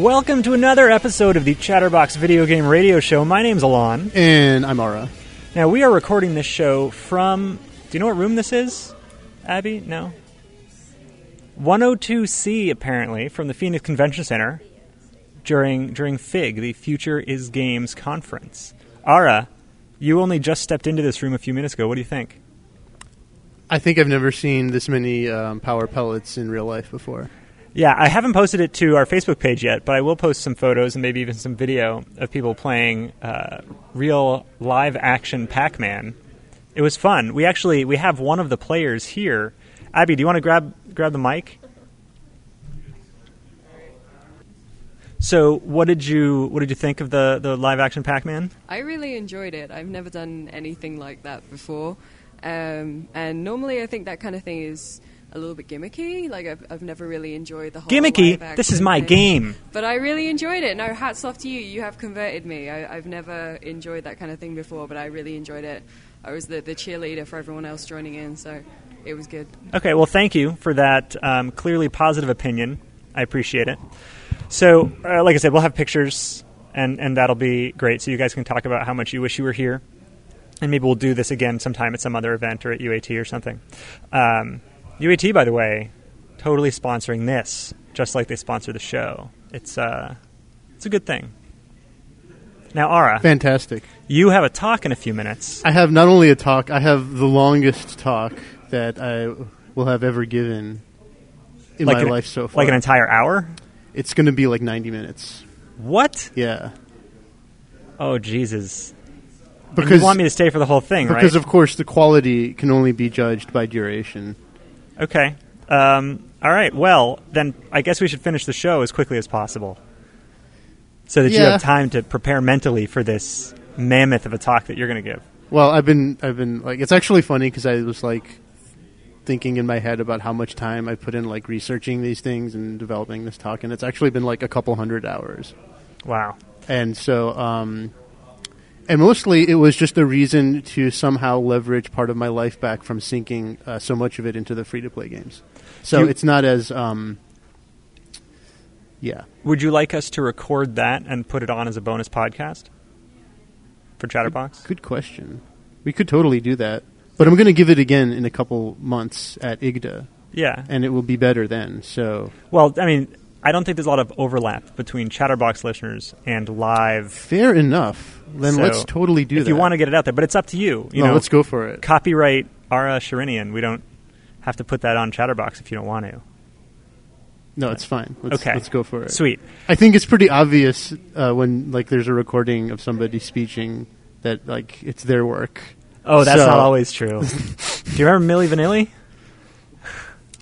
Welcome to another episode of the Chatterbox Video Game Radio Show. My name's Alon. And I'm Ara. Now, we are recording this show from. Do you know what room this is, Abby? No? 102C, apparently, from the Phoenix Convention Center during, during FIG, the Future is Games conference. Ara, you only just stepped into this room a few minutes ago. What do you think? I think I've never seen this many um, power pellets in real life before. Yeah, I haven't posted it to our Facebook page yet, but I will post some photos and maybe even some video of people playing uh, real live action Pac-Man. It was fun. We actually we have one of the players here. Abby, do you want to grab grab the mic? So, what did you what did you think of the the live action Pac-Man? I really enjoyed it. I've never done anything like that before, um, and normally I think that kind of thing is a little bit gimmicky. Like I've, I've never really enjoyed the whole Gimmicky? This is my thing. game. But I really enjoyed it. No, hats off to you. You have converted me. I, I've never enjoyed that kind of thing before, but I really enjoyed it. I was the, the cheerleader for everyone else joining in, so it was good. Okay, well, thank you for that um, clearly positive opinion. I appreciate it. So, uh, like I said, we'll have pictures, and, and that'll be great. So you guys can talk about how much you wish you were here, and maybe we'll do this again sometime at some other event or at UAT or something. Um, UAT, by the way, totally sponsoring this, just like they sponsor the show. It's uh, it's a good thing. Now, Ara, Fantastic. you have a talk in a few minutes. I have not only a talk, I have the longest talk that I will have ever given in my an, life so far. like an entire hour. it's going to be like 90 minutes. What? Yeah. Oh, Jesus. Because you want me to stay for the whole thing, because right? of course the quality can only be judged by duration. Okay. Um, all right. Well, then I guess we should finish the show as quickly as possible, so that you Yeah. have time to prepare mentally for this mammoth of a talk that you're going to give. Well, I've been I've been like it's actually funny because I was like thinking in my head about how much time I put in like researching these things and developing this talk, and it's actually been like a couple hundred hours. Wow. and so um, and mostly it was just a reason to somehow leverage part of my life back from sinking uh, so much of it into the free to play games. So You- it's not as um, yeah. Would you like us to record that and put it on as a bonus podcast for Chatterbox? Good question. We could totally do that, but I'm going to give it again in a couple months at IGDA, Yeah. and it will be better then. So Well, I mean, I don't think there's a lot of overlap between Chatterbox listeners and live. fair enough. Then So, let's totally do if that. If you want to get it out there, but it's up to you. You no, know, let's go for it. copyright Ara Shirinian. We don't have to put that on Chatterbox if you don't want to. No, it's fine. Let's, Okay. let's go for it. Sweet. I think it's pretty obvious uh, when like there's a recording of somebody speeching that like it's their work. Oh, that's So- not always true. Do you remember Milli Vanilli?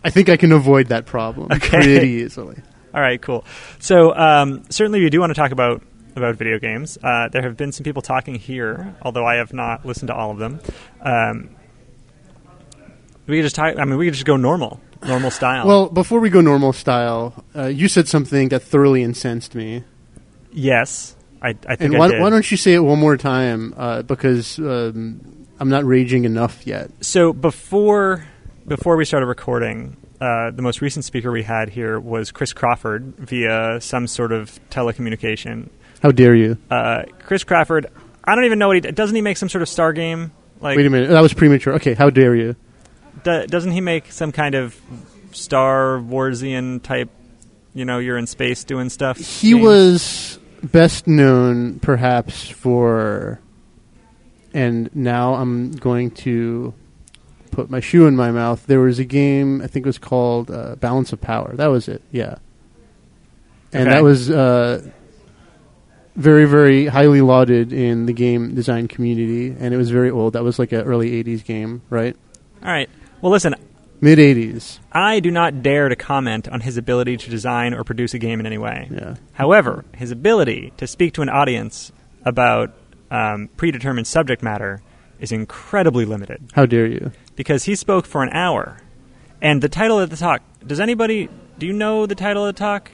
I think I can avoid that problem Okay. pretty easily. All right, cool. So um, certainly we do want to talk about about video games. Uh, there have been some people talking here, although I have not listened to all of them. Um, we could just talk. I mean, we could just go normal, normal style. Well, before we go normal style, uh, you said something that thoroughly incensed me. yes, I, I think And I why, did. why don't you say it one more time? Uh, because um, I'm not raging enough yet. So before before we started recording, uh, the most recent speaker we had here was Chris Crawford via some sort of telecommunication. How dare you? Uh, Chris Crawford, I don't even know what he doesn't he make some sort of star game like Wait a minute. That was premature. Okay, how dare you? do, doesn't he make some kind of Star Warsian type? You know, you're in space doing stuff. He game? was best known, perhaps, for. And now I'm going to put my shoe in my mouth. There was a game, I think it was called uh, Balance of Power. That was it, yeah. And Okay. that was uh, very, very highly lauded in the game design community. And it was very old. That was like an early 80s game, right? All right. Well, listen, Mid 80s, I do not dare to comment on his ability to design or produce a game in any way. yeah. However, his ability to speak to an audience about um, predetermined subject matter is incredibly limited How dare you? Because he spoke for an hour. And the title of the talk, does anybody, do you know the title of the talk?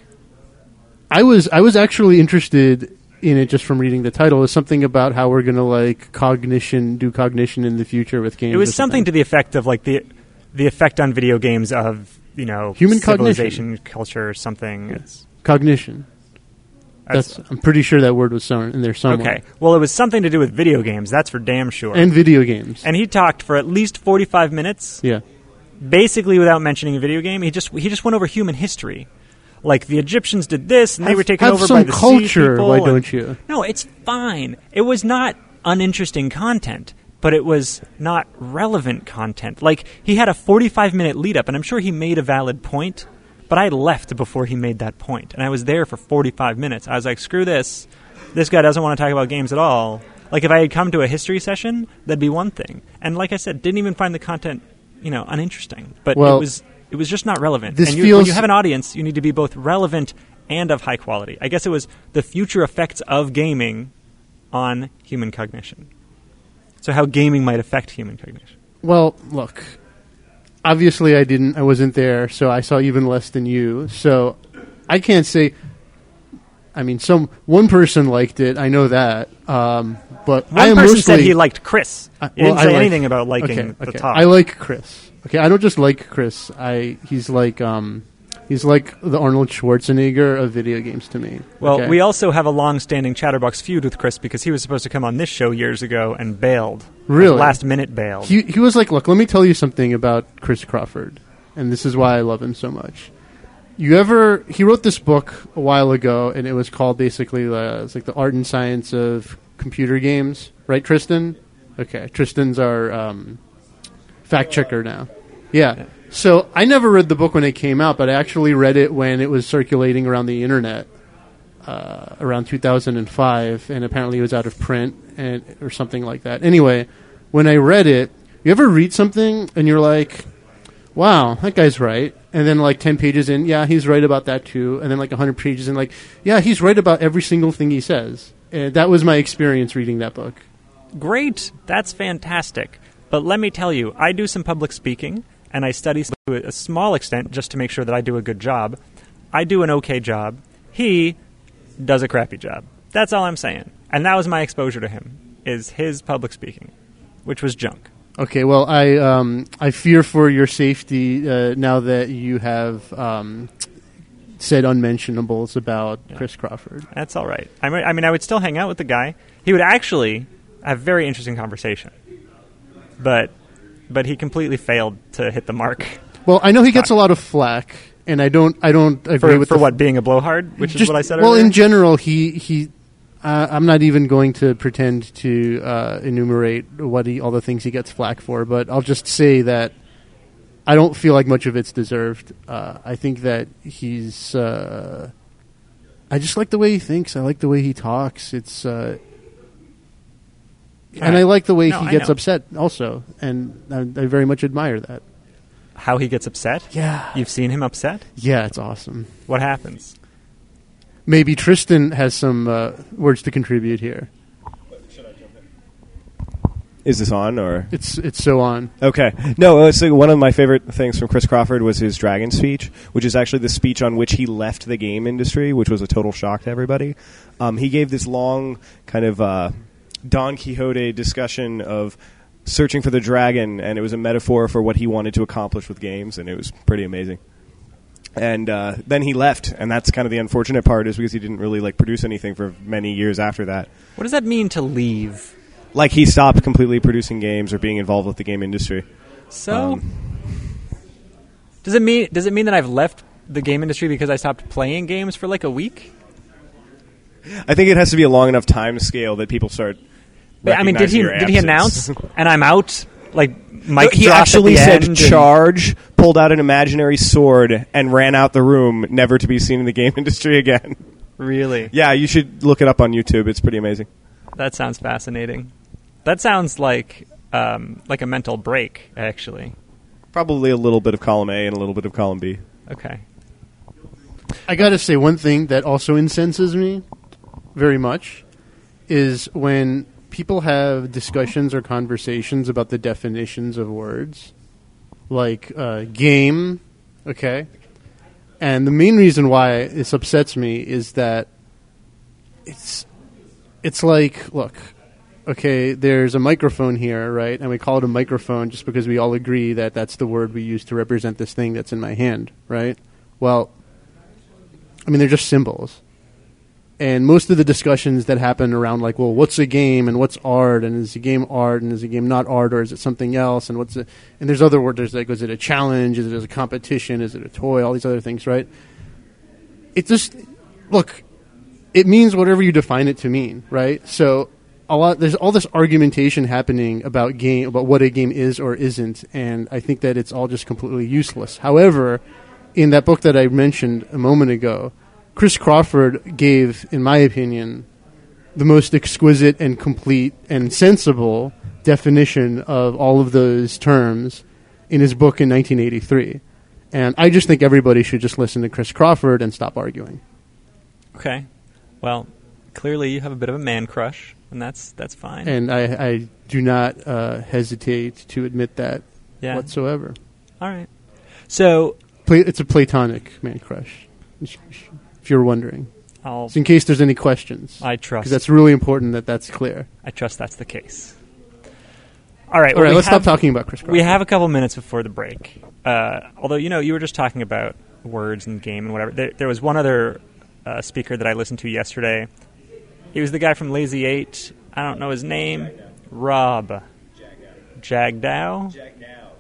I was I was actually interested in it just from reading the title. It was something about how we're gonna like cognition, do cognition in the future with games. It was something to the effect of like the the effect on video games of you know Human civilization, culture, or something. It's cognition. That's, I'm pretty sure that word was sown in there somewhere. okay. Well, it was something to do with video games. That's for damn sure. And video games. and he talked for at least 45 minutes yeah. basically without mentioning a video game. He just he just went over human history. Like the Egyptians did this, and they were taken over by the culture, people, why don't you? No, it's fine. It was not uninteresting content, but it was not relevant content. Like he had a 45 minute lead up, and I'm sure he made a valid point. But I left before he made that point, and I was there for 45 minutes. I was like, "Screw this! This guy doesn't want to talk about games at all." Like if I had come to a history session, that'd be one thing. And like I said, didn't even find the content, you know, uninteresting. But Well, it was it was just not relevant. this and you, when you have an audience, you need to be both relevant and of high quality. I guess it was the future effects of gaming on human cognition. So how gaming might affect human cognition. Well, look. Obviously, I didn't. I wasn't there, so I saw even less than you. So I can't say. I mean, some one person liked it. I know that. Um, but One I am person mostly, said he liked Chris. I- He well, didn't say like- anything about liking okay, the okay. talk. I like Chris. Okay, I don't just like Chris. I he's like um he's like the Arnold Schwarzenegger of video games to me. well, okay? we also have a long-standing Chatterbox feud with Chris because he was supposed to come on this show years ago and bailed. Really? last minute bailed. he he was like, look, let me tell you something about Chris Crawford, and this is why I love him so much. You ever? He wrote this book a while ago, and it was called basically uh, it's like the art and science of computer games, right, Tristan? Okay, Tristan's our um, fact checker now. Yeah. So I never read the book when it came out, but I actually read it when it was circulating around the internet uh, around 2005, and apparently it was out of print and or something like that. Anyway, when I read it, you ever read something and you're like, "Wow, that guy's right," and then like 10 pages in, yeah, he's right about that too, and then like 100 pages in, like, yeah, he's right about every single thing he says. And that was my experience reading that book. Great. That's fantastic. But let me tell you, I do some public speaking and I study to a small extent just to make sure that I do a good job. I do an okay job. He does a crappy job. That's all I'm saying. And that was my exposure to him is his public speaking, which was junk. Okay, well, I um, I fear for your safety uh, now that you have um, said unmentionables about Chris Crawford. That's all right. I mean, I mean, I would still hang out with the guy. He would actually have very interesting conversation. But but he completely failed to hit the mark Well, I know he gets a lot of flack, and I don't I don't agree for, with for the what being a blowhard, which is what I said Well, earlier. in general, he he. Uh, I'm not even going to pretend to uh, enumerate what he all the things he gets flack for, but I'll just say that I don't feel like much of it's deserved. Uh, I think that he's. Uh, I just like the way he thinks. I like the way he talks. It's. And I like the way No, he I gets know. upset, also, and I, I very much admire that. How he gets upset? Yeah, You've seen him upset? yeah, it's awesome. What happens? Maybe Tristan has some uh, words to contribute here. Is this on or? It's it's so on. Okay. No, uh, so one of my favorite things from Chris Crawford was his Dragon speech, which is actually the speech on which he left the game industry, which was a total shock to everybody. Um, he gave this long kind of uh, Don Quixote discussion of searching for the dragon, and it was a metaphor for what he wanted to accomplish with games, and it was pretty amazing. And uh, then he left, and that's kind of the unfortunate part, is because he didn't really like produce anything for many years after that. What does that mean to leave? Like he stopped completely producing games or being involved with the game industry. So Um, does it mean does it mean that I've left the game industry because I stopped playing games for like a week? I think it has to be a long enough time scale that people start. I mean, did he recognizing your did he announce and I'm out? Like Mike he dropped at actually the said end charge, pulled out an imaginary sword, and ran out the room, never to be seen in the game industry again. Really? yeah, you should look it up on YouTube. It's pretty amazing. That sounds fascinating. That sounds like um, like a mental break, actually. Probably a little bit of column A and a little bit of column B. Okay. I got to say one thing that also incenses me very much is when people have discussions or conversations about the definitions of words, like uh, game, okay? And the main reason why this upsets me is that it's it's like, look, okay, there's a microphone here, right? And we call it a microphone just because we all agree that that's the word we use to represent this thing that's in my hand, right? Well, I mean, they're just symbols. And most of the discussions that happen around like, well, what's a game and what's art and is a game art and is a game not art or is it something else and what's it? And there's other words. There's like, is it a challenge? Is it a competition? Is it a toy? All these other things, right? It just look. It means whatever you define it to mean, right? So a lot there's all this argumentation happening about game about what a game is or isn't, and I think that it's all just completely useless. However, in that book that I mentioned a moment ago, Chris Crawford gave, in my opinion, the most exquisite and complete and sensible definition of all of those terms in his book in 1983. And I just think everybody should just listen to Chris Crawford and stop arguing. Okay. Well, clearly you have a bit of a man crush, and that's that's fine. And I, I do not uh, hesitate to admit that yeah. whatsoever. All right. So Pla- it's a platonic man crush, if you're wondering. I'll. So in case there's any questions, I trust. because that's really important that that's clear. I trust that's the case. All right. All well, right, let's have- stop talking about Chris Crawford. We have a couple minutes before the break. Uh, although you know, you were just talking about words and game and whatever. There, there was one other uh, speaker that I listened to yesterday. He was the guy from Lazy Eight. I don't know his name. Rob. Jagdow.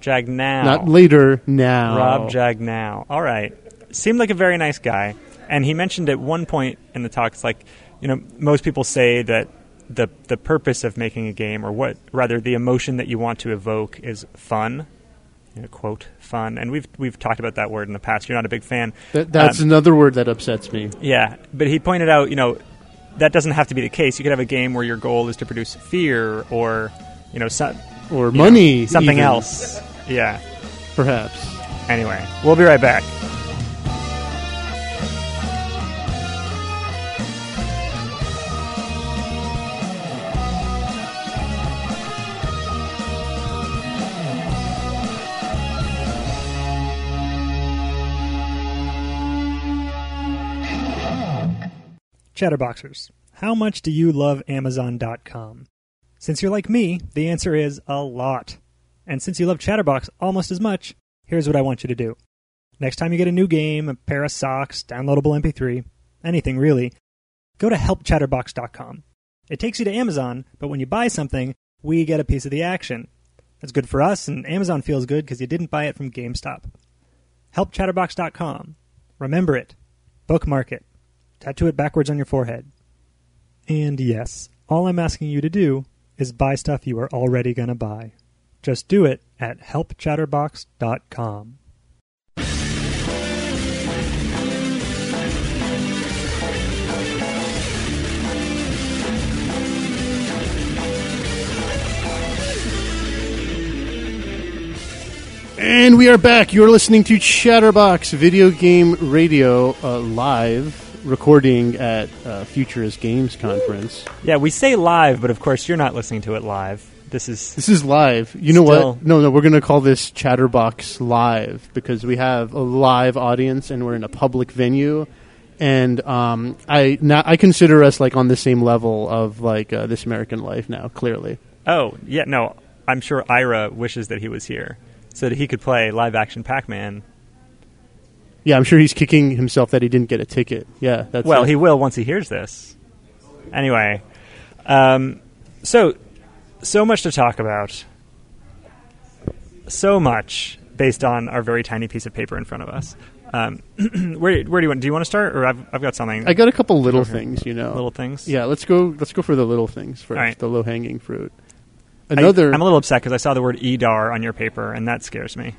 Jagnow. Not later now. Rob Jagnow. All right. Seemed like a very nice guy. And he mentioned at one point in the talk, it's like, you know, most people say that the the purpose of making a game, or what rather the emotion that you want to evoke, is fun. You know, quote fun, and we've we've talked about that word in the past. You're not a big fan. That, that's Um, another word that upsets me. Yeah, but he pointed out, you know, that doesn't have to be the case. You could have a game where your goal is to produce fear, or you know, so, Or you money. know, something even, else. Yeah. Perhaps. Anyway, we'll be right back. Chatterboxers, how much do you love Amazon.com? Since you're like me, the answer is a lot. And since you love Chatterbox almost as much, here's what I want you to do. Next time you get a new game, a pair of socks, downloadable MP3, anything really, go to helpchatterbox.com. It takes you to Amazon, but when you buy something, we get a piece of the action. That's good for us, and Amazon feels good because you didn't buy it from GameStop. Helpchatterbox.com. Remember it. Bookmark it. Tattoo it backwards on your forehead. And yes, all I'm asking you to do is buy stuff you are already going to buy. Just do it at helpchatterbox.com. And we are back. You're listening to Chatterbox Video Game Radio uh, live recording at uh, Futurist Games Conference. Yeah, we say live, but of course you're not listening to it live. This is This is live. You know Still- what? No, no, we're going to call this Chatterbox Live because we have a live audience and we're in a public venue. And um, I now I consider us like on the same level of like uh, this American Life now. Clearly, Oh, yeah, no. I'm sure Ira wishes that he was here so that he could play live action Pac-Man. Yeah, I'm sure he's kicking himself that he didn't get a ticket. Yeah, that's Well, it. he will once he hears this. Anyway, um, so so much to talk about. So much based on our very tiny piece of paper in front of us. Um, where, where do you want? Do you want to start, or I've, I've got something? I got a couple little Okay. things, you know. little things. Yeah, let's go. Let's go for the little things first. Right. The low hanging fruit. I- Another. I'm a little upset because I saw the word EDAR on your paper, and that scares me.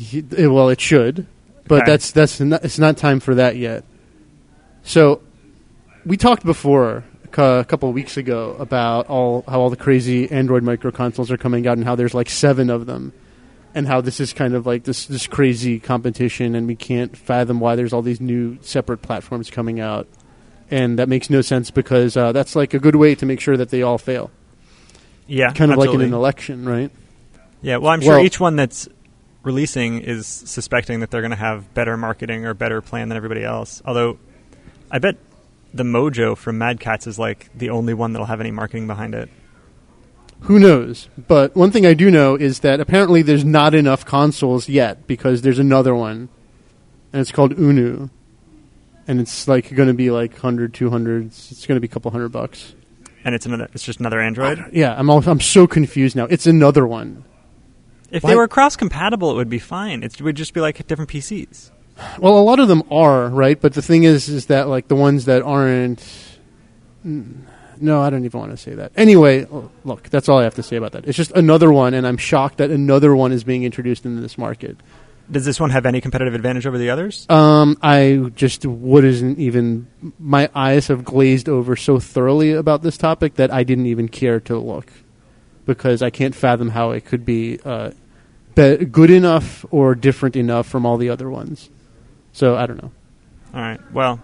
He- well, it should, but Okay. that's that's not, it's not time for that yet. So, we talked before a couple of weeks ago about all how all the crazy Android micro consoles are coming out and how there's like seven of them, and how this is kind of like this this crazy competition, and we can't fathom why there's all these new separate platforms coming out, and that makes no sense because uh, that's like a good way to make sure that they all fail, Yeah, kind of like in an election, right? Yeah, well, I'm sure Well- each one that's releasing is suspecting that they're going to have better marketing or better plan than everybody else. Although, I bet the Mojo from Mad Catz is like the only one that'll have any marketing behind it. Who knows? But one thing I do know is that apparently there's not enough consoles yet because there's another one, and it's called Unu, and it's like going to be like 100, 200. It's going to be a couple hundred bucks. and it's another. It's just another Android. Yeah, I'm also, I'm so confused now. It's another one. If Why- they were cross compatible, it would be fine. It would just be like different PCs. Well, a lot of them are right, but the thing is, is that like the ones that aren't. mm, No, I don't even want to say that. Anyway, look, that's all I have to say about that. It's just another one, and I'm shocked that another one is being introduced into this market. Does this one have any competitive advantage over the others? Um, I just wouldn't even. My eyes have glazed over so thoroughly about this topic that I didn't even care to look because I can't fathom how it could be, uh, be good enough or different enough from all the other ones. So I don't know. All right. Well,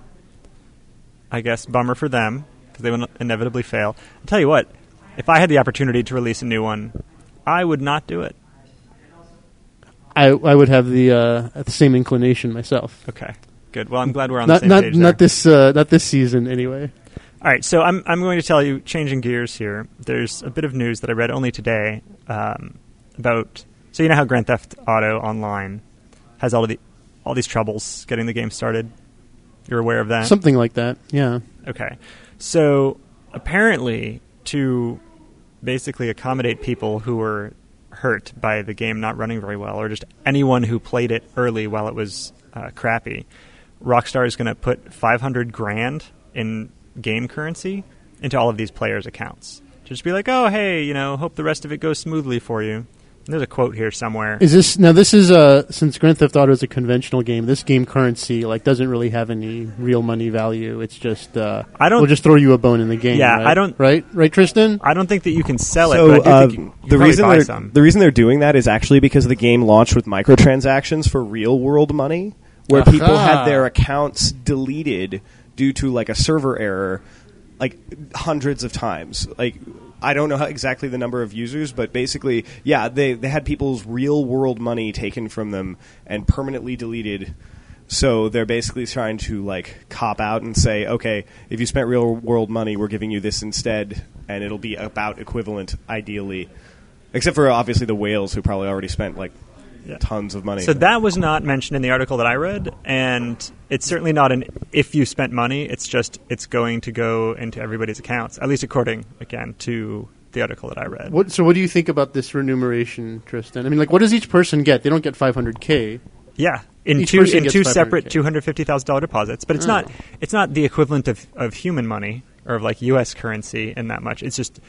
I guess bummer for them because they will inevitably fail. I'll tell you what. If I had the opportunity to release a new one, I would not do it. I I would have the uh, the same inclination myself. Okay. Good. Well, I'm glad we're on Not the same not page. not there. this uh, not this season anyway. All right, so I'm I'm going to tell you, changing gears here. There's a bit of news that I read only today um, about. So you know how Grand Theft Auto Online has all of the all these troubles getting the game started. You're aware of that? Something like that. Yeah. Okay. So apparently, to basically accommodate people who were hurt by the game not running very well, or just anyone who played it early while it was uh, crappy, Rockstar is going to put 500 grand in game currency into all of these players' accounts. To just be like, oh, hey, you know, hope the rest of it goes smoothly for you. And there's a quote here somewhere. Is this now? This is uh since Grand Theft Auto is a conventional game. This game currency like doesn't really have any real money value. It's just uh, I don't- We'll just throw you a bone in the game. Yeah, right? I don't- Right, right, Tristan. I don't think that you can sell so it, but I do uh, think you, you the reason buy they're some. the reason they're doing that is actually because the game launched with microtransactions for real world money, where people had their accounts deleted due to like a server error, like hundreds of times. Like I don't know exactly the number of users, but basically, yeah, they they had people's real world money taken from them and permanently deleted. So they're basically trying to like cop out and say, okay, if you spent real world money, we're giving you this instead, and it'll be about equivalent, ideally. Except for obviously the whales who probably already spent like Yeah. tons of money. So that was not mentioned in the article that I read, and it's certainly not an if you spent money. It's just it's going to go into everybody's accounts, at least according again to the article that I read. What, so, what do you think about this remuneration, Tristan? I mean, like, what does each person get? They don't get 500k. Yeah, in Each two in two separate two hundred fifty thousand dollar deposits, but it's Oh. not it's not the equivalent of, of human money or of like U.S. currency in that much. It's just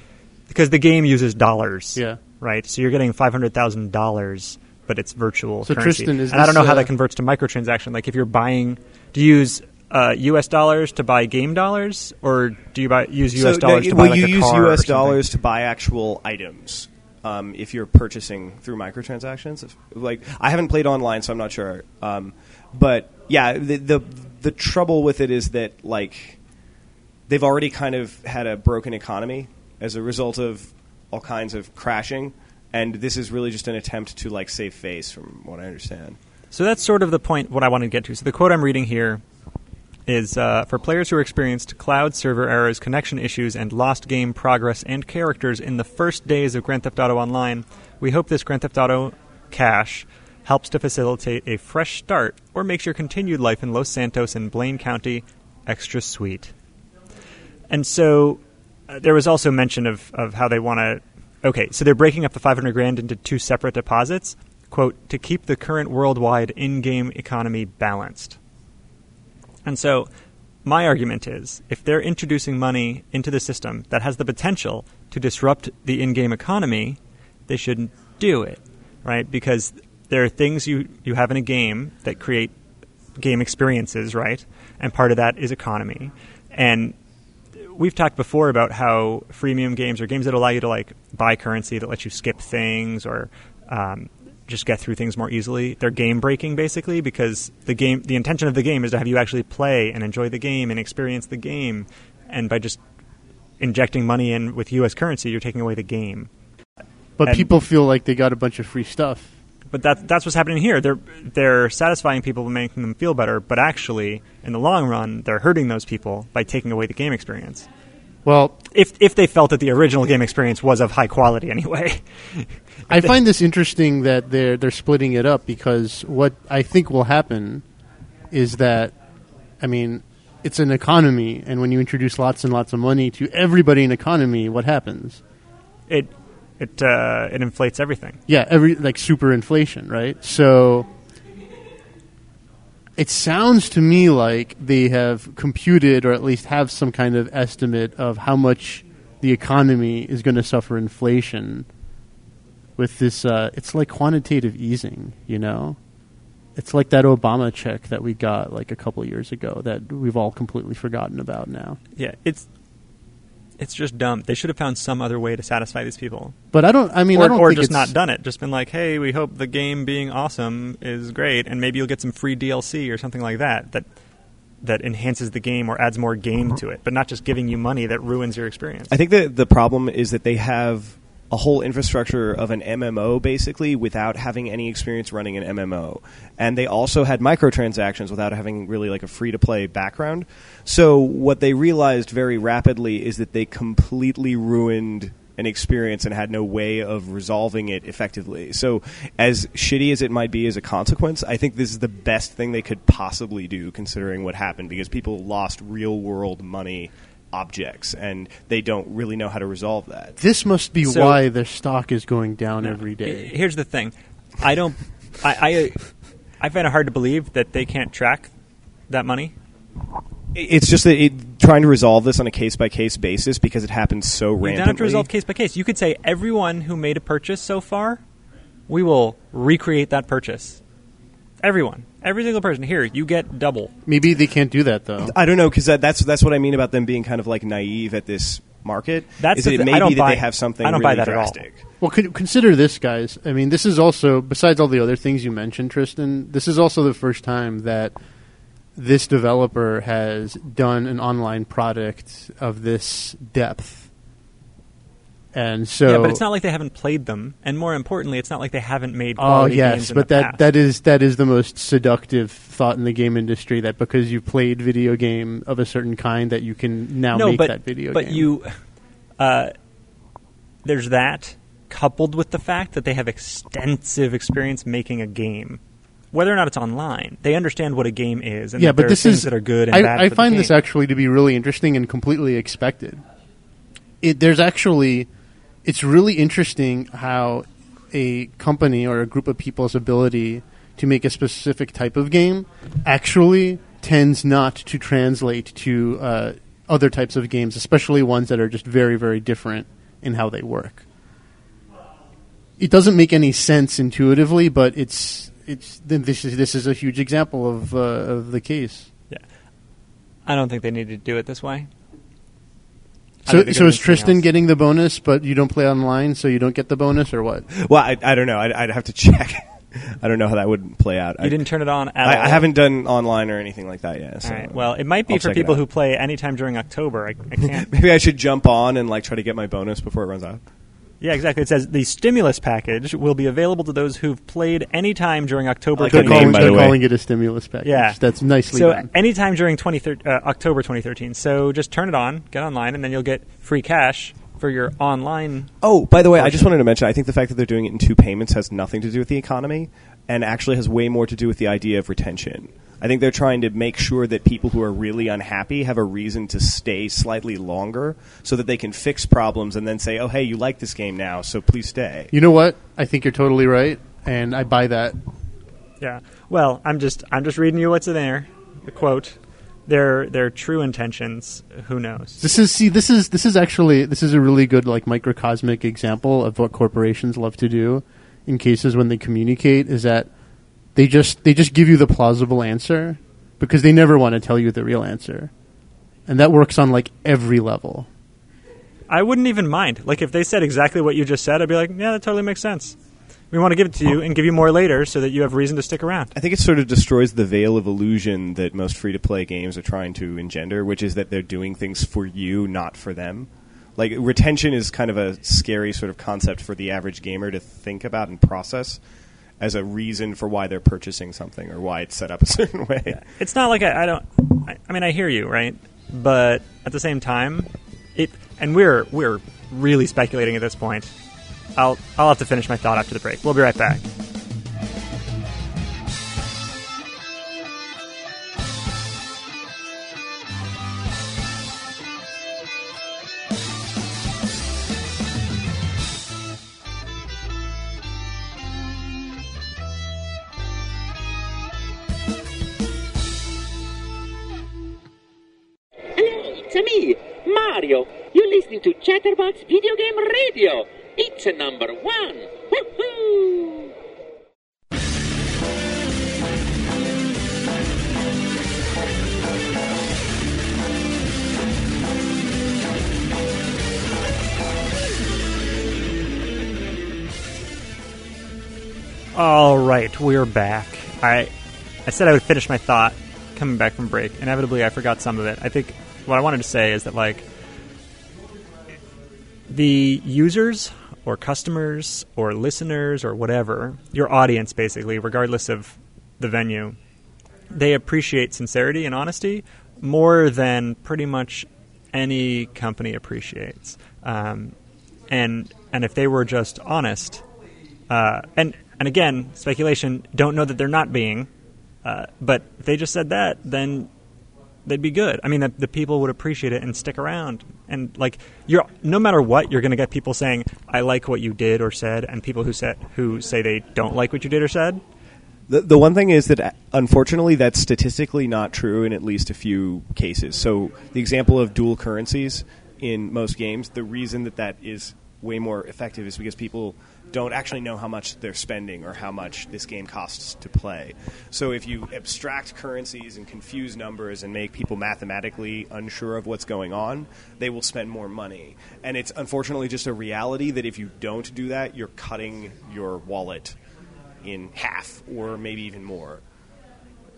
because the game uses dollars. Yeah. right. So you're getting five hundred thousand dollars, but it's virtual So, currency. Tristan, is and I don't know how uh, that converts to microtransaction. Like if you're buying, do you use uh, U.S. dollars to buy game dollars, or do you buy use U.S. So, dollars no, to well, buy like you a use car U.S. something? dollars to buy actual items. Um, if you're purchasing through microtransactions, If- like I haven't played online, so I'm not sure. Um, but yeah, the, the the trouble with it is that like they've already kind of had a broken economy as a result of all kinds of crashing, and this is really just an attempt to like save face, from what I understand. So that's sort of the point. What I wanted to get to. So the quote I'm reading here is uh, for players who experienced cloud server errors, connection issues, and lost game progress and characters in the first days of Grand Theft Auto Online. We hope this Grand Theft Auto cash helps to facilitate a fresh start or makes your continued life in Los Santos and Blaine County extra sweet. And so uh, there was also mention of, of how they want to. Okay, so they're breaking up the 500 grand into two separate deposits. Quote, to keep the current worldwide in game economy balanced. And so my argument is if they're introducing money into the system that has the potential to disrupt the in game economy, they shouldn't do it, right? Because there are things you, you have in a game that create game experiences, right? And part of that is economy. And we've talked before about how freemium games or games that allow you to like buy currency that lets you skip things or um, just get through things more easily. They're game breaking basically because the game, the intention of the game is to have you actually play and enjoy the game and experience the game. And by just injecting money in with U.S. currency, you're taking away the game. But And- people feel like they got a bunch of free stuff. But that, that's what's happening here. They're they're satisfying people by making them feel better, but actually, in the long run, they're hurting those people by taking away the game experience. Well, If if they felt that the original game experience was of high quality, anyway. I find this interesting that they're they're splitting it up because what I think will happen is that I mean, it's an economy, and when you introduce lots and lots of money to everybody in economy, what happens? It it uh, it inflates everything. Yeah, every like super inflation, right? So it sounds to me like they have computed or at least have some kind of estimate of how much the economy is going to suffer inflation with this uh, it's like quantitative easing, you know? It's like that Obama check that we got like a couple years ago that we've all completely forgotten about now. Yeah, it's it's just dumb. They should have found some other way to satisfy these people, But I don't I mean I or, don't or think just it's not done it. Just been like, hey, we hope the game being awesome is great, and maybe you'll get some free DLC or something like that that that enhances the game or adds more game uh-huh. to it, but not just giving you money that ruins your experience. I think the the problem is that they have a whole infrastructure of an MMO basically without having any experience running an MMO. And they also had microtransactions without having really like a free to play background. So what they realized very rapidly is that they completely ruined an experience and had no way of resolving it effectively. So as shitty as it might be as a consequence, I think this is the best thing they could possibly do considering what happened because people lost real world money objects and they don't really know how to resolve that. this must be So- why their stock is going down every day. Here's the thing, I don't, I, I, I find it hard to believe that they can't track that money. It's just that it, trying to resolve this on a case by case basis because it happens so randomly. You don't have to resolve case by case. You could say everyone who made a purchase so far, we will recreate that purchase. Everyone, every single person here, you get double. Maybe they can't do that though. I don't know because that, that's that's what I mean about them being kind of like naive at this market. That's is the it thi- may I don't be that buy- they have something I don't buy really that at all. Well, con- consider this, guys. I mean, this is also besides all the other things you mentioned, Tristan. This is also the first time that this developer has done an online product of this depth, and so yeah, but it's not like they haven't played them, and more importantly, it's not like they haven't made. Oh yes, but that past. that is that is the most seductive thought in the game industry. That because you played video game of a certain kind, that you can now no, make but that video game. but game. you, uh, there's that coupled with the fact that they have extensive experience making a game. Whether or not it's online, they understand what a game is, and yeah, that but there this are things is that are good and I, bad. I find this actually to be really interesting and completely expected. It, there's actually, it's really interesting how a company or a group of people's ability to make a specific type of game actually tends not to translate to uh, other types of games, especially ones that are just very, very different in how they work. It doesn't make any sense intuitively, but it's it's this is this is a huge example of uh, of the case. I don't think they need to do it this way. I So, so is Tristan else. getting the bonus, but you don't play online, so you don't get the bonus, or what? Well, I, I don't know. I'd, I'd have to check. I don't know how that would play out. You I, didn't turn it on at I, all. I haven't done online or anything like that yet. So All right. Well, it might be I'll for people who play anytime during October. I, I can't. maybe I should jump on and like try to get my bonus before it runs out. Yeah, exactly. It says the stimulus package will be available to those who've played anytime during October. I like They're, name, calling, by they're the way. calling it a stimulus package. Yeah. that's nicely So done. anytime during 2013, uh, October 2013. So just turn it on, get online, and then you'll get free cash for your online. Oh, by the way, I just wanted to mention. I think the fact that they're doing it in two payments has nothing to do with the economy, and actually has way more to do with the idea of retention. I think they're trying to make sure that people who are really unhappy have a reason to stay slightly longer, so that they can fix problems and then say, "Oh, hey, you like this game now, so please stay." You know what? I think you're totally right, and I buy that. Yeah. Well, I'm just I'm just reading you what's in there. The quote. Their their true intentions. Who knows? This is see, this is this is actually this is a really good like microcosmic example of what corporations love to do in cases when they communicate. Is that they just they just give you the plausible answer because they never want to tell you the real answer, and that works on like every level. I wouldn't even mind. Like if they said exactly what you just said, I'd be like, yeah, that totally makes sense. We want to give it to you and give you more later so that you have reason to stick around. I think it sort of destroys the veil of illusion that most free to play games are trying to engender, which is that they're doing things for you, not for them. Like retention is kind of a scary sort of concept for the average gamer to think about and process as a reason for why they're purchasing something or why it's set up a certain way. It's not like I, I don't. I, I mean, I hear you, right? But at the same time, it and we're we're really speculating at this point. I'll I'll have to finish my thought after the break. We'll be right back. Chatterbox Video Game Radio. It's a number one. Woohoo! All right, we're back. I I said I would finish my thought coming back from break. Inevitably, I forgot some of it. I think what I wanted to say is that like the users or customers or listeners or whatever, your audience basically, regardless of the venue, they appreciate sincerity and honesty more than pretty much any company appreciates. Um, and and if they were just honest, uh, and and again, speculation. Don't know that they're not being, uh, but if they just said that, then they'd be good. I mean, the, the people would appreciate it and stick around. And like, you're no matter what, you're going to get people saying, "I like what you did or said," and people who said who say they don't like what you did or said. The, the one thing is that unfortunately that's statistically not true in at least a few cases. So the example of dual currencies in most games, the reason that that is way more effective is because people don't actually know how much they're spending or how much this game costs to play. So if you abstract currencies and confuse numbers and make people mathematically unsure of what's going on, they will spend more money. And it's unfortunately just a reality that if you don't do that, you're cutting your wallet in half or maybe even more.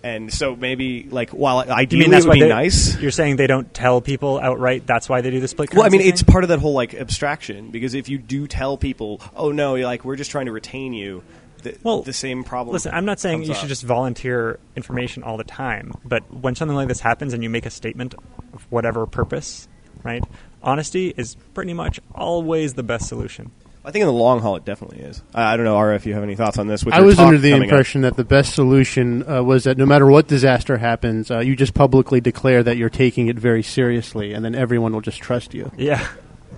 And so maybe like while ideally mean that's it would why be they- nice. You're saying they don't tell people outright. That's why they do the split. Well, I mean, currency it's part of that whole like abstraction because if you do tell people, "Oh no, you're like we're just trying to retain you," the, Well, the same problem. Listen, I'm not saying comes you up. should just volunteer information all the time, but when something like this happens and you make a statement of whatever purpose, right? Honesty is pretty much always the best solution. I think in the long haul, it definitely is. I, I don't know, Ara, if you have any thoughts on this. With I your was talk under the coming up. impression that the best solution uh, was that no matter what disaster happens, uh, you just publicly declare that you're taking it very seriously, and then everyone will just trust you. Yeah,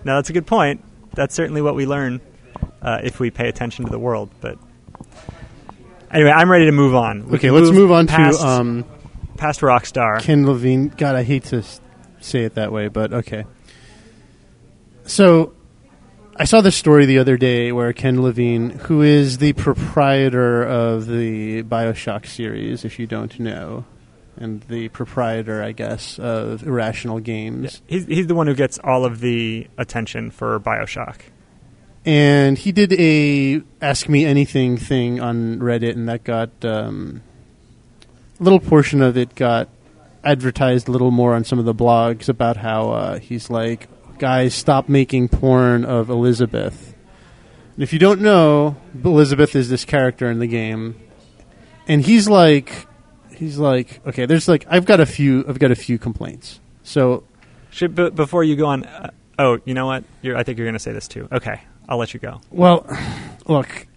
no, that's a good point. That's certainly what we learn uh, if we pay attention to the world. But anyway, I'm ready to move on. We Okay, can let's move on past, to um, past Rockstar. Ken Levine. God, I hate to s- say it that way, but okay. So, I saw this story the other day where Ken Levine, who is the proprietor of the Bioshock series, if you don't know, and the proprietor, I guess, of Irrational Games, He's, he's the one who gets all of the attention for Bioshock. and he did a Ask Me Anything thing on Reddit, and that got um, a little portion of it got advertised a little more on some of the blogs about how uh, he's like, guys, stop making porn of Elizabeth. And if you don't know, Elizabeth is this character in the game, and he's like, he's like, okay, there's like, I've got a few, I've got a few complaints. So Should, b- before you go on, uh, oh, you know what? You're, I think you're going to say this too. Okay, I'll let you go. Well, look,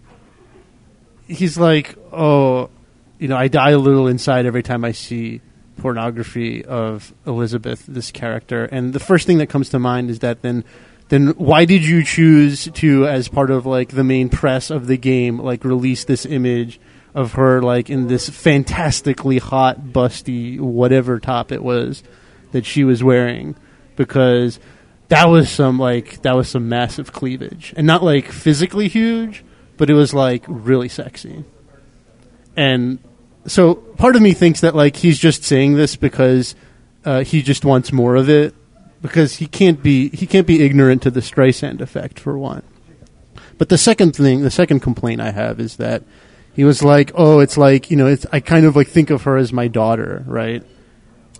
he's like, oh, you know, I die a little inside every time I see pornography of Elizabeth, this character, and the first thing that comes to mind is that then. Then why did you choose to, as part of like the main press of the game, like release this image of her like in this fantastically hot, busty, whatever top it was that she was wearing? Because that was some like that was some massive cleavage and not like physically huge but it was like really sexy and so part of me thinks that like he's just saying this because uh, he just wants more of it because he can't be he can't be ignorant to the Streisand effect for one but the second thing the second complaint I have is that he was like oh it's like you know it's I kind of like think of her as my daughter right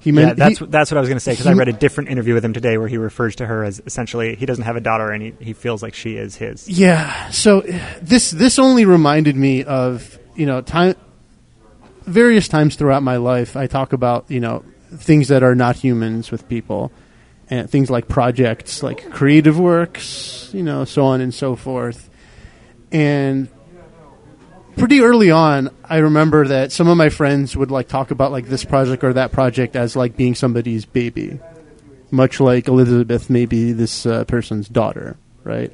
he yeah, meant that's he- that's what I was going to say because I read a different interview with him today where he refers to her as essentially he doesn't have a daughter and he, he feels like she is his. Yeah. So this this only reminded me of you know time various times throughout my life I talk about you know things that are not humans with people and things like projects like creative works you know so on and so forth. And pretty early on I remember that some of my friends would like talk about like this project or that project as like being somebody's baby much like Elizabeth may be this uh, person's daughter right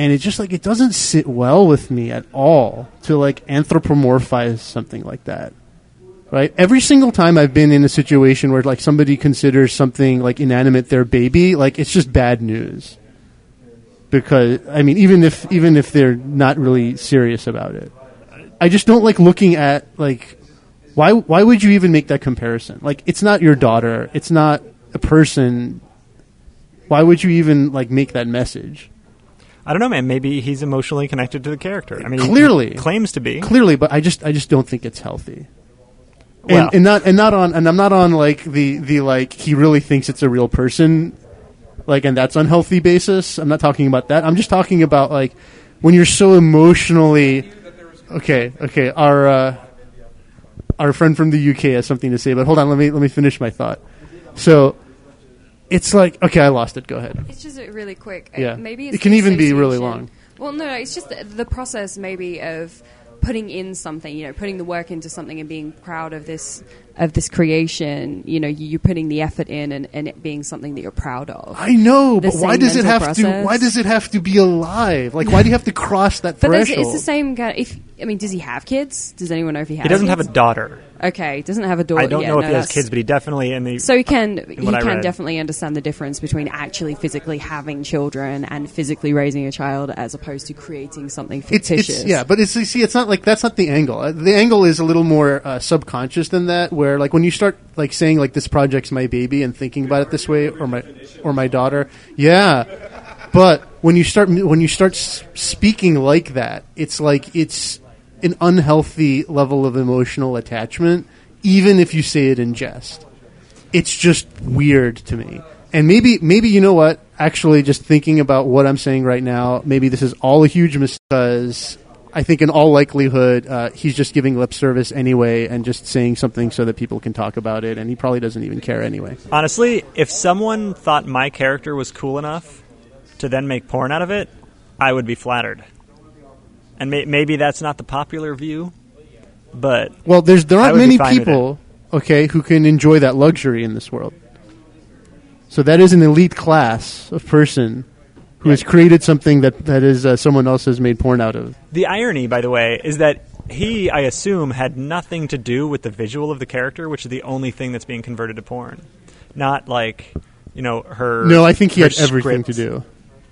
and it's just like it doesn't sit well with me at all to like anthropomorphize something like that right? Every single time I've been in a situation where like somebody considers something like inanimate their baby, like it's just bad news. Because I mean, even if even if they're not really serious about it, I just don't like looking at like why why would you even make that comparison? Like it's not your daughter, it's not a person. Why would you even like make that message? I don't know, man. Maybe he's emotionally connected to the character. I mean, he- Clearly. claims to be. Clearly, but I just I just don't think it's healthy. And, and not and not on and I'm not on like the the like he really thinks it's a real person, like and that's unhealthy basis. I'm not talking about that. I'm just talking about like when you're so emotionally. Okay, okay. Our uh, our friend from the UK has something to say, but hold on. Let me let me finish my thought. So it's like okay, I lost it. Go ahead. It's just really quick. Uh, Yeah. maybe It can even be really long. Well, no, no, it's just the, the process maybe of putting in something, you know, putting the work into something and being proud of this of this creation. You know, you- you're putting the effort in and, and it being something that you're proud of. I know, The but why does it mental have to? Why does it have to be alive? Like, why do you have to cross that But that's, threshold? it's the same kind. If I mean, does he have kids? Does anyone know if he has? He doesn't have a daughter. Okay, doesn't have a daughter. I don't yeah, know if no, he has that's- kids, but he definitely in the. So he can he what I can read. definitely understand the difference between actually physically having children and physically raising a child as opposed to creating something it's, fictitious. it's yeah, but it's you see, it's not like that's not the angle. Uh, The angle is a little more uh, subconscious than that. Where like when you start like saying like this project's my baby and thinking about it this way, or my or my daughter, yeah. But when you start when you start s- speaking like that, it's like it's an unhealthy level of emotional attachment, even if you say it in jest. It's just weird to me. And maybe maybe you know what? Actually, just thinking about what I'm saying right now, maybe this is all a huge mistake. I think in all likelihood, uh, he's just giving lip service anyway, and just saying something so that people can talk about it, and he probably doesn't even care anyway. Honestly, if someone thought my character was cool enough to then make porn out of it, I would be flattered. And may- maybe that's not the popular view, but Well, there's there I aren't would be many fine with people, okay, who can enjoy that luxury in this world. So that is an elite class of person who has created something that that is uh, someone else has made porn out of. the irony, by the way, is that he, I assume, had nothing to do with the visual of the character, which is the only thing that's being converted to porn. Not like, you know, her. No, I think he her had everything to script. do.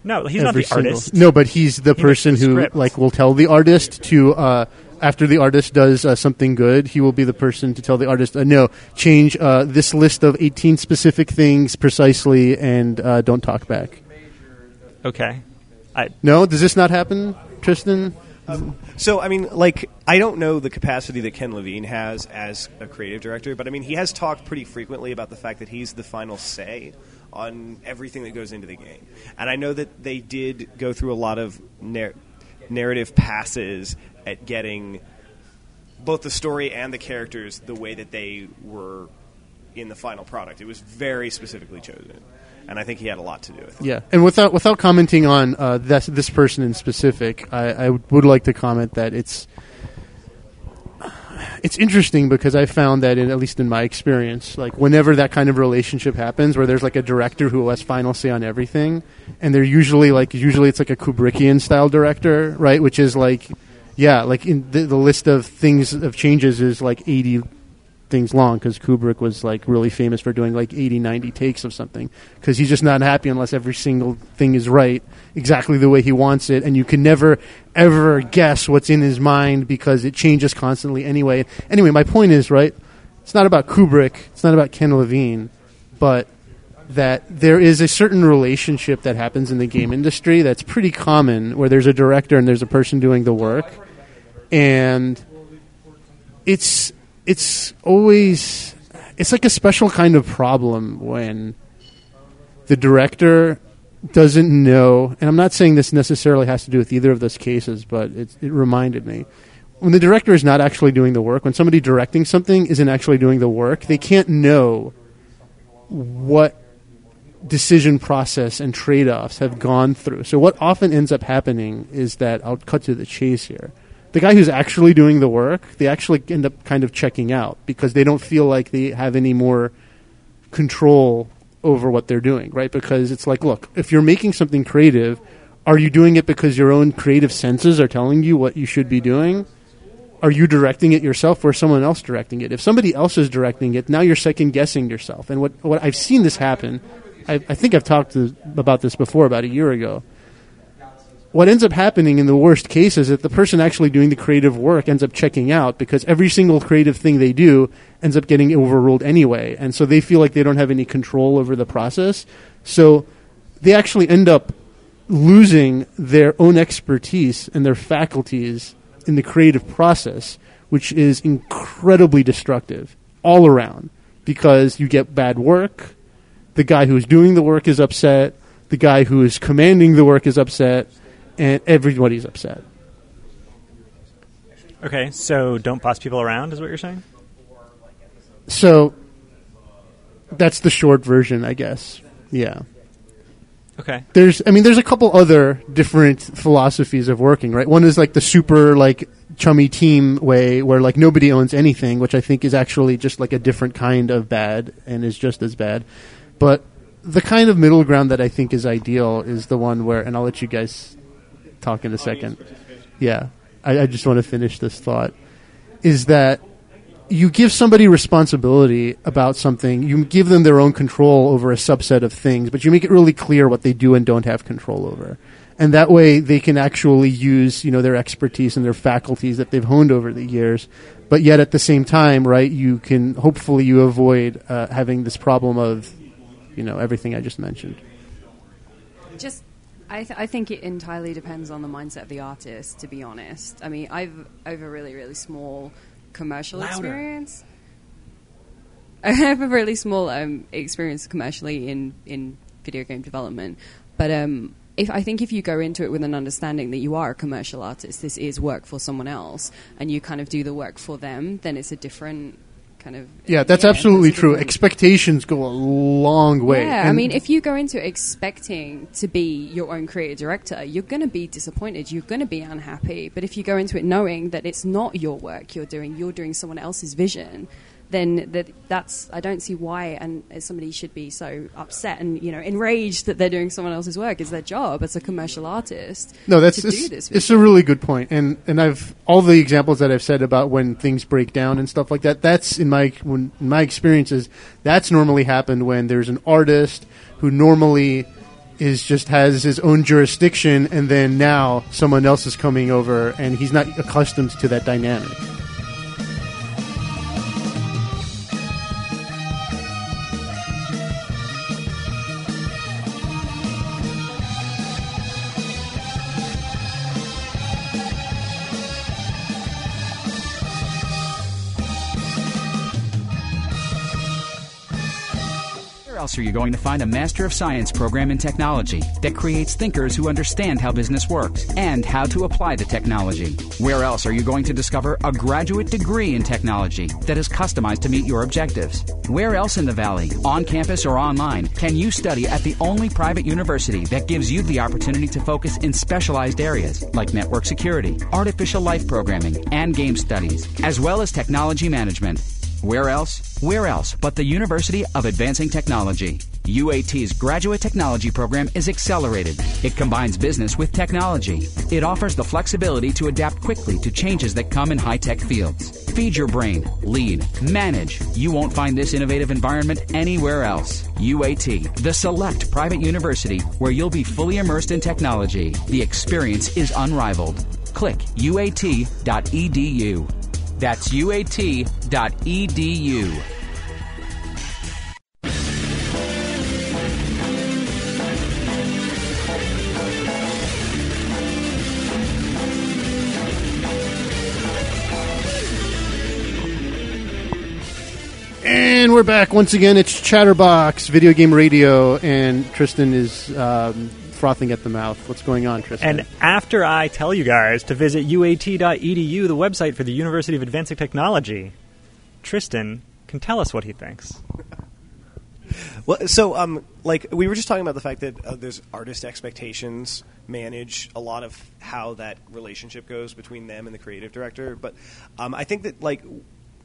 No, he's not the single- artist. No, but he's the He person the who script. like will tell the artist to uh, after the artist does uh, something good, he will be the person to tell the artist, uh, no, change uh, this list of 18 specific things precisely and uh, don't talk back. Okay. I, No, does this not happen, Tristan? So, I mean, like, I don't know the capacity that Ken Levine has as a creative director, but I mean, he has talked pretty frequently about the fact that he's the final say on everything that goes into the game. And I know that they did go through a lot of nar- narrative passes at getting both the story and the characters the way that they were in the final product. It was very specifically chosen. And I think he had a lot to do with it. Yeah, and without without commenting on uh, this this person in specific, I, I would like to comment that it's it's interesting because I found that in, at least in my experience, like whenever that kind of relationship happens, where there's like a director who has final say on everything, and they're usually like usually it's like a Kubrickian style director, right? Which is like, yeah, like in the, the list of things of changes is like eighty things long because Kubrick was like really famous for doing like 80, 90 takes of something because he's just not happy unless every single thing is right exactly the way he wants it, and you can never ever guess what's in his mind because it changes constantly anyway. Anyway, my point is right. It's not about Kubrick. It's not about Ken Levine, but that there is a certain relationship that happens in the game industry that's pretty common where there's a director and there's a person doing the work and it's it's always it's like a special kind of problem when the director doesn't know and I'm not saying this necessarily has to do with either of those cases but it, it reminded me when the director is not actually doing the work when somebody directing something isn't actually doing the work they can't know what decision process and trade-offs have gone through. So what often ends up happening is that I'll cut to the chase here. The guy who's actually doing the work, they actually end up kind of checking out because they don't feel like they have any more control over what they're doing, right? Because it's like, look, if you're making something creative, are you doing it because your own creative senses are telling you what you should be doing? are you directing it yourself or is someone else directing it? If somebody else is directing it, now you're second guessing yourself. And what, what I've seen this happen, I, I think I've talked to, about this before about a year ago. What ends up happening in the worst case is that the person actually doing the creative work ends up checking out because every single creative thing they do ends up getting overruled anyway. And so they feel like they don't have any control over the process. So they actually end up losing their own expertise and their faculties in the creative process, which is incredibly destructive all around because you get bad work. The guy who's doing the work is upset. The guy who is commanding the work is upset, and everybody's upset. Okay, so don't boss people around, is what you're saying? So that's the short version, I guess. Yeah. Okay. there's i mean there's a couple other different philosophies of working right one is like the super like chummy team way where like nobody owns anything which i think is actually just like a different kind of bad and is just as bad but the kind of middle ground that i think is ideal is the one where and i'll let you guys talk in a second yeah i, I just want to finish this thought is that you give somebody responsibility about something, you give them their own control over a subset of things, but you make it really clear what they do and don't have control over. And that way they can actually use, you know, their expertise and their faculties that they've honed over the years. But yet at the same time, right, you can hopefully you avoid uh, having this problem of, you know, everything I just mentioned. Just, I, th- I think it entirely depends on the mindset of the artist. To be honest, I mean, I've a really really small commercial experience. I have a really small um, experience commercially in in video game development, but um, if I think if you go into it with an understanding that you are a commercial artist, this is work for someone else, and you kind of do the work for them, then it's a different kind of Yeah, that's yeah, absolutely a true. Expectations go a long way. yeah, I mean, if you go into expecting to be your own creative director, you're going to be disappointed. You're going to be unhappy. But if you go into it knowing that it's not your work you're doing, you're doing someone else's vision, then that that's I don't see why and somebody should be so upset and you know enraged that they're doing someone else's work. It's their job as a commercial artist. No, that's to it's, do this. it's a really good point, and and I've all the examples that I've said about when things break down and stuff like that. That's in my when in my experiences. That's normally happened when there's an artist who normally is just has his own jurisdiction, and then now someone else is coming over, and he's not accustomed to that dynamic. Else are you going to find a Master of Science program in technology that creates thinkers who understand how business works and how to apply the technology? Where else are you going to discover a graduate degree in technology that is customized to meet your objectives? Where else in the Valley, on campus or online, can you study at the only private university that gives you the opportunity to focus in specialized areas like network security, artificial life programming, and game studies, as well as technology management? Where else? Where else but the University of Advancing Technology? UAT's graduate technology program is accelerated. It combines business with technology. It offers the flexibility to adapt quickly to changes that come in high tech fields. Feed your brain, lead, manage. You won't find this innovative environment anywhere else. UAT, the select private university where you'll be fully immersed in technology. The experience is unrivaled. Click uat.edu. That's uat.edu. And we're back once again. It's Chatterbox Video Game Radio, and Tristan is um, frothing at the mouth. What's going on, Tristan? And after I tell you guys to visit uat.edu, the website for the University of Advancing Technology, Tristan can tell us what he thinks. Well, so um, like we were just talking about the fact that uh, there's artist expectations manage a lot of how that relationship goes between them and the creative director. But um, I think that like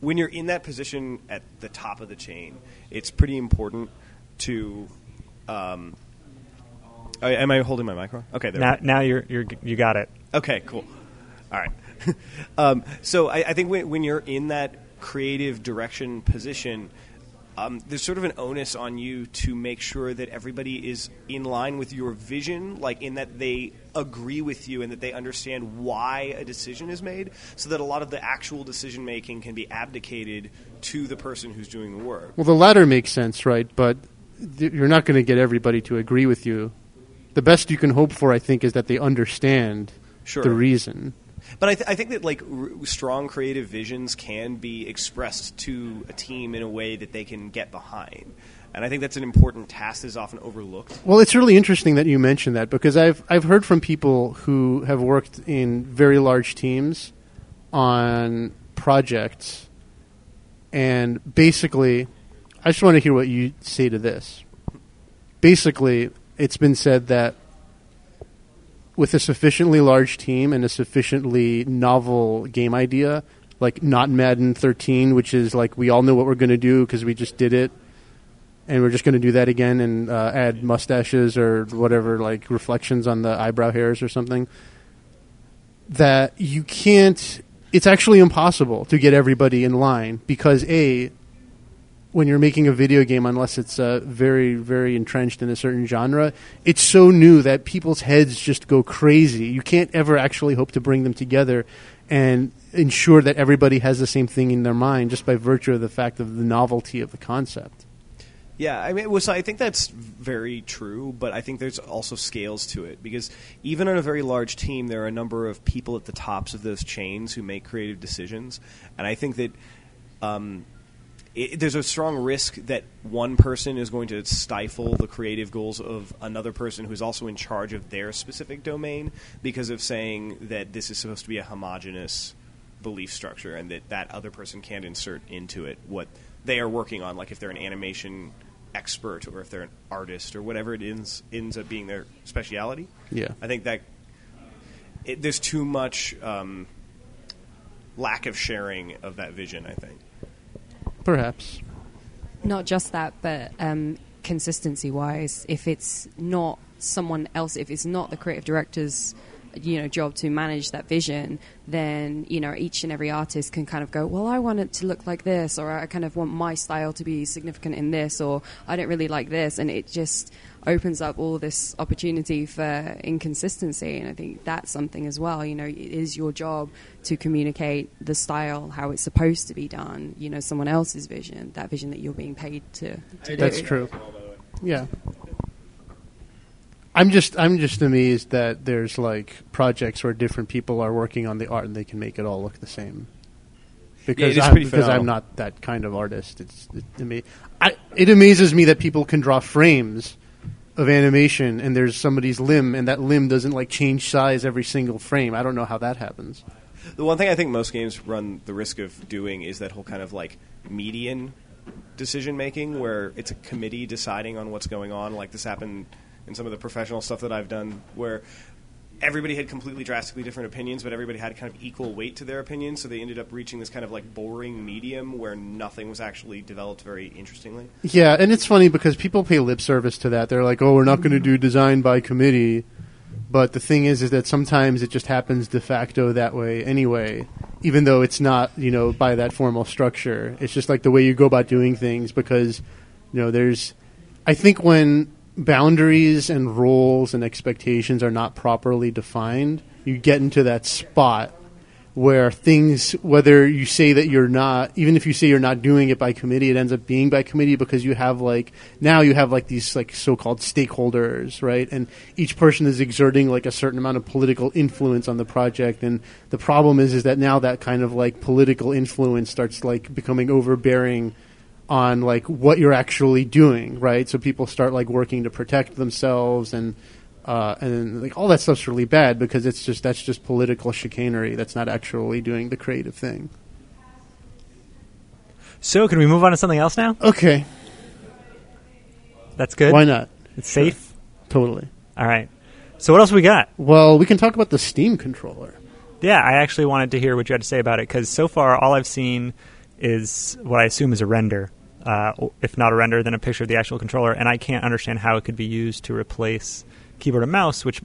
when you're in that position at the top of the chain, it's pretty important to. Um, oh, am I holding my microphone? Okay, there. we Now, go. now you're, you're you got it. Okay, cool. All right. Um, so I, I think when, when you're in that creative direction position, um, there's sort of an onus on you to make sure that everybody is in line with your vision, like in that they agree with you and that they understand why a decision is made, so that a lot of the actual decision making can be abdicated to the person who's doing the work. Well, the latter makes sense, right? But th- you're not going to get everybody to agree with you. The best you can hope for, I think, is that they understand Sure. the reason. But I, th- I think that like r- strong creative visions can be expressed to a team in a way that they can get behind, and I think that's an important task that is often overlooked. Well, it's really interesting that you mentioned that because I've I've heard from people who have worked in very large teams on projects, and basically, I just want to hear what you say to this. Basically, it's been said that with a sufficiently large team and a sufficiently novel game idea, like not Madden 13, which is like we all know what we're going to do because we just did it, and we're just going to do that again and uh, add mustaches or whatever, like reflections on the eyebrow hairs or something. That you can't. It's actually impossible to get everybody in line because a when you're making a video game, unless it's uh, very, very entrenched in a certain genre, it's so new that people's heads just go crazy. You can't ever actually hope to bring them together and ensure that everybody has the same thing in their mind just by virtue of the fact of the novelty of the concept. Yeah, I mean, I think that's very true, but I think there's also scales to it because even on a very large team, there are a number of people at the tops of those chains who make creative decisions, and I think that um, it, there's a strong risk that one person is going to stifle the creative goals of another person who's also in charge of their specific domain because of saying that this is supposed to be a homogenous belief structure and that that other person can't insert into it what they are working on like if they're an animation expert or if they're an artist or whatever it ends ends up being their speciality Yeah. i think that it, there's too much um, lack of sharing of that vision i think Perhaps. Not just that, but um, consistency wise, if it's not someone else, if it's not the creative director's you know job to manage that vision then you know each and every artist can kind of go well i want it to look like this or i kind of want my style to be significant in this or i don't really like this and it just opens up all this opportunity for inconsistency and i think that's something as well you know it is your job to communicate the style how it's supposed to be done you know someone else's vision that vision that you're being paid to, to That's do. true. Yeah. I'm just I'm just amazed that there's like projects where different people are working on the art and they can make it all look the same. Because it is I'm, pretty because I'm not that kind of artist. It's it, ama- I, it amazes me that people can draw frames of animation and there's somebody's limb and that limb doesn't like change size every single frame. I don't know how that happens. The one thing I think most games run the risk of doing is that whole kind of like median decision making where it's a committee deciding on what's going on. Like this happened in some of the professional stuff that I've done where everybody had completely drastically different opinions, but everybody had kind of equal weight to their opinions, so they ended up reaching this kind of like boring medium where nothing was actually developed very interestingly. Yeah, and it's funny because people pay lip service to that. They're like, "Oh, we're not going to do design by committee," but the thing is, is that sometimes it just happens de facto that way anyway, even though it's not, you know, by that formal structure. It's just like the way you go about doing things because, you know, there's. I think when boundaries and roles and expectations are not properly defined, you get into that spot where things, whether you say that you're not, even if you say you're not doing it by committee, it ends up being by committee because you have like, now you have like these like so-called stakeholders, right? And each person is exerting like a certain amount of political influence on the project. And the problem is, is that now that kind of like political influence starts like becoming overbearing on like what you're actually doing, right? So people start like working to protect themselves and uh, and like all that stuff's really bad because it's just that's just political chicanery. That's not actually doing the creative thing. So, can we move on to something else now? Okay, That's good. why not? It's safe. Totally. All right. So, what else we got? Well, we can talk about the Steam controller. Yeah, I actually wanted to hear what you had to say about it because so far all I've seen is what I assume is a render. Uh, if not a render, then a picture of the actual controller, and I can't understand how it could be used to replace keyboard and mouse, which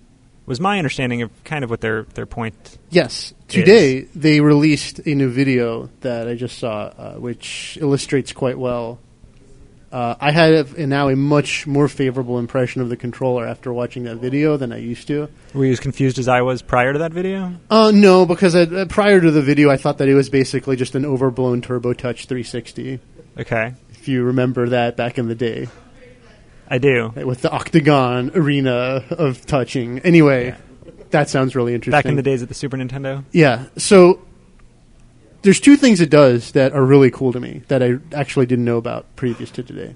Was my understanding of kind of what their their point. Yes. Today they released a new video that I just saw, uh, which illustrates quite well. Uh, I have a- now a much more favorable impression of the controller after watching that video than I used to. Were you as confused as I was prior to that video? Uh, no, because I, uh, prior to the video, I thought that it was basically just an overblown Turbo Touch 360. Okay, If you remember that back in the day, I do. with the octagon arena of touching. Anyway, that sounds really interesting. Back in the days of the Super Nintendo. Yeah. So there's two things it does that are really cool to me that I actually didn't know about previous to today.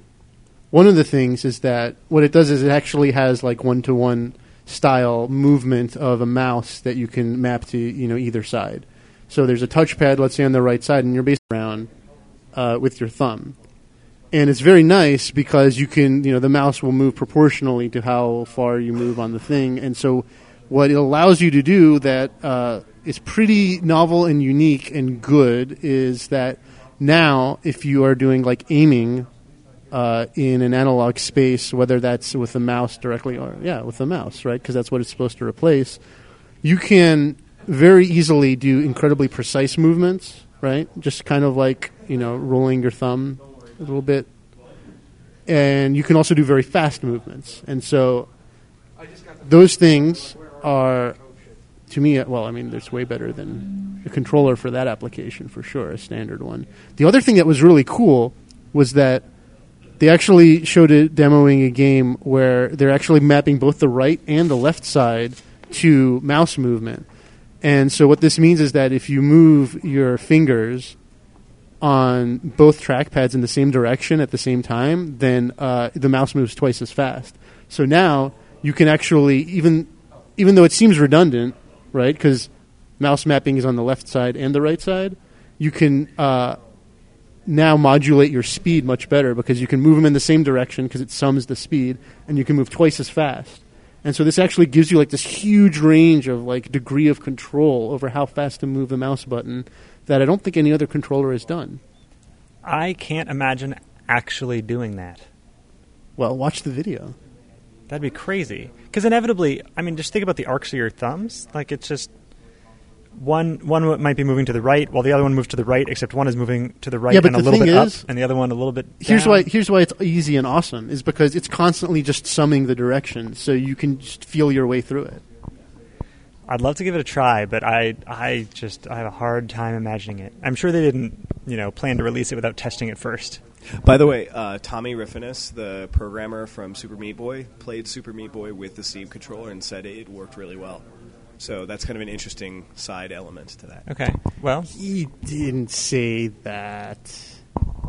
One of the things is that what it does is it actually has like one to one style movement of a mouse that you can map to you know either side. So there's a touchpad, let's say on the right side, and you're basically around uh, with your thumb. And it's very nice because you can, you know, the mouse will move proportionally to how far you move on the thing. And so, what it allows you to do that uh, is pretty novel and unique and good is that now, if you are doing like aiming uh, in an analog space, whether that's with the mouse directly or yeah, with the mouse, right? Because that's what it's supposed to replace. You can very easily do incredibly precise movements, right? Just kind of like you know rolling your thumb a little bit, and you can also do very fast movements. And so those things are to me, uh, well, I mean, it's way better than a controller for that application for sure, a standard one. The other thing that was really cool was that they actually showed it demoing a game where they're actually mapping both the right and the left side to mouse movement. And so what this means is that if you move your fingers on both trackpads in the same direction at the same time, then uh, the mouse moves twice as fast. So now you can actually even even though it seems redundant, right? Because mouse mapping is on the left side and the right side. You can uh, now modulate your speed much better because you can move them in the same direction because it sums the speed, and you can move twice as fast. And so this actually gives you like this huge range of like degree of control over how fast to move the mouse button that I don't think any other controller has done. I can't imagine actually doing that. Well, watch the video. That'd be crazy. Because inevitably, I mean, just think about the arcs of your thumbs. Like it's just one one might be moving to the right, while the other one moves to the right. Except one is moving to the right Yeah, but and a the little thing bit is- up, and the other one a little bit. Here's down. why here's why it's easy and awesome is because it's constantly just summing the direction, so you can just feel your way through it. I'd love to give it a try, but I I just I have a hard time imagining it. I'm sure they didn't you know plan to release it without testing it first. By the way, uh, Tommy Refenes, the programmer from Super Meat Boy, played Super Meat Boy with the Steam controller and said it worked really well. So that's kind of an interesting side element to that. Okay, well, He didn't say that.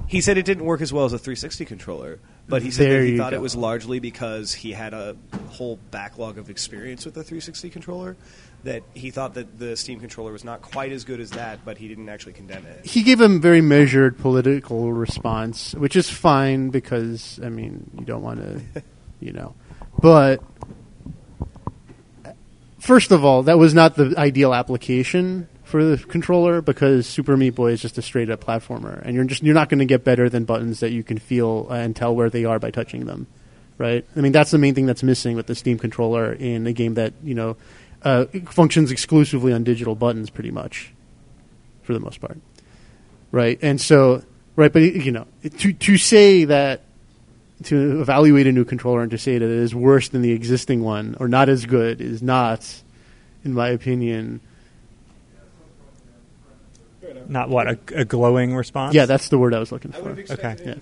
He said it didn't work as well as a 360 controller, but he said There that he you thought go. it was largely because he had a whole backlog of experience with the 360 controller. That he thought that the Steam controller was not quite as good as that, but he didn't actually condemn it. He gave a very measured political response, which is fine because I mean you don't want to, you know, but first of all, that was not the ideal application for the controller because Super Meat Boy is just a straight up platformer, and you're just you're not going to get better than buttons that you can feel and tell where they are by touching them, right? I mean that's the main thing that's missing with the Steam controller in a game that you know uh, functions exclusively on digital buttons, pretty much, for the most part right? And so, right, but you know, to to say that to evaluate a new controller and to say that it is worse than the existing one or not as good is not, in my opinion. not what a, a glowing response. Yeah, that's the word I was looking for. Okay. Yeah.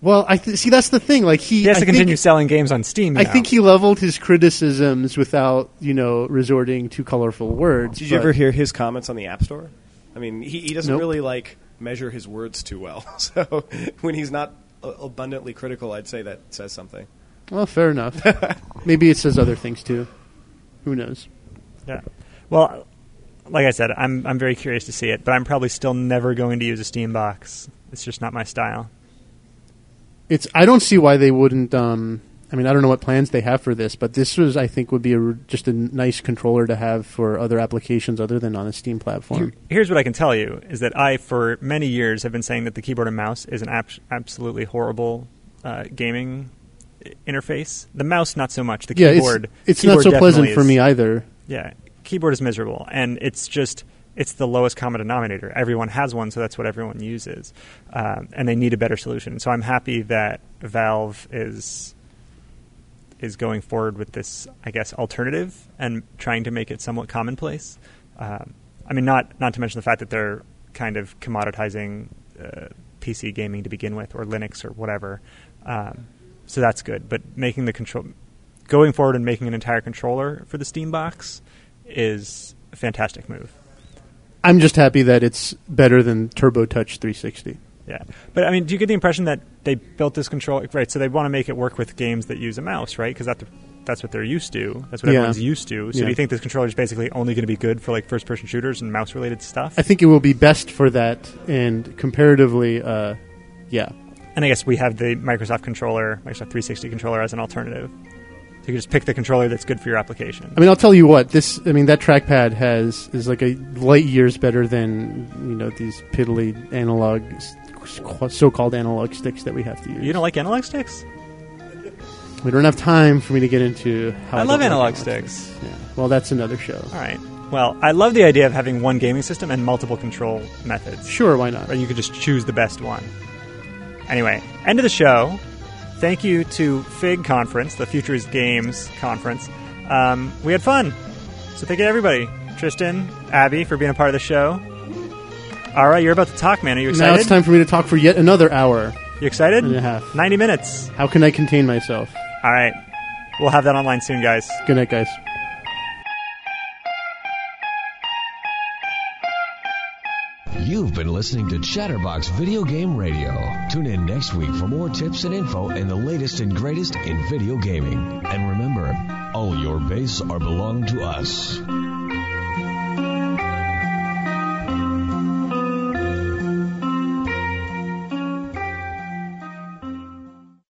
Well, I th- see that's the thing. Like he, He has I to think- continue selling games on Steam. You I think he leveled his criticisms without, you know, resorting to colorful words. Did you ever hear his comments on the App Store? I mean, he, he doesn't Nope. really like measure his words too well. So when he's not uh, abundantly critical, I'd say that says something. Well, fair enough. Maybe it says other things too. Who knows? Yeah. Well, like I said, I'm I'm very curious to see it, but I'm probably still never going to use a Steam box. It's just not my style. It's I don't see why they wouldn't. Um, I mean, I don't know what plans they have for this, but this was, I think, would be a, just a nice controller to have for other applications other than on a Steam platform. Here's what I can tell you: is that I, for many years, have been saying that the keyboard and mouse is an ab- absolutely horrible uh, gaming interface. The mouse, not so much. The yeah, keyboard. it's, it's not so pleasant definitely for me either. Yeah, keyboard is miserable, and it's just it's the lowest common denominator. Everyone has one, so that's what everyone uses, um, and they need a better solution. So I'm happy that Valve is is going forward with this, I guess, alternative and trying to make it somewhat commonplace. Um, I mean, not not to mention the fact that they're kind of commoditizing uh, PC gaming to begin with, or Linux, or whatever. Um, so that's good. But making the control, going forward and making an entire controller for the Steam box is a fantastic move. I'm just happy that it's better than Turbo Touch 360. Yeah, but I mean, do you get the impression that they built this control right? So they want to make it work with games that use a mouse, right? Because that that's what they're used to. That's what Yeah. everyone's used to. So Yeah. do you think this controller is basically only going to be good for like first-person shooters and mouse-related stuff? I think it will be best for that, and comparatively, uh, yeah. And I guess we have the Microsoft controller, Microsoft 360 controller, as an alternative. So you can just pick the controller that's good for your application. I mean, I'll tell you what. This, I mean, that trackpad has is like a light years better than you know these piddly analog, so-called analog sticks that we have to use. You don't like analog sticks? we don't have time for me to get into how I don't love like analog sticks. Yeah. Well, that's another show. All right. Well, I love the idea of having one gaming system and multiple control methods. Sure, why not? Or you could just choose the best one. Anyway, end of the show. Thank you to FIG Conference, the Futures Games Conference. Um, we had fun. So thank you to everybody. Tristan, Abby, for being a part of the show. All right, you're about to talk, man. Are you excited? Now it's time for me to talk for yet another hour You excited? and a half. 90 minutes. How can I contain myself? All right. We'll have that online soon, guys. Good night, guys. Listening to Chatterbox Video Game Radio. Tune in next week for more tips and info and the latest and greatest in video gaming. And remember, all your base are belong to us.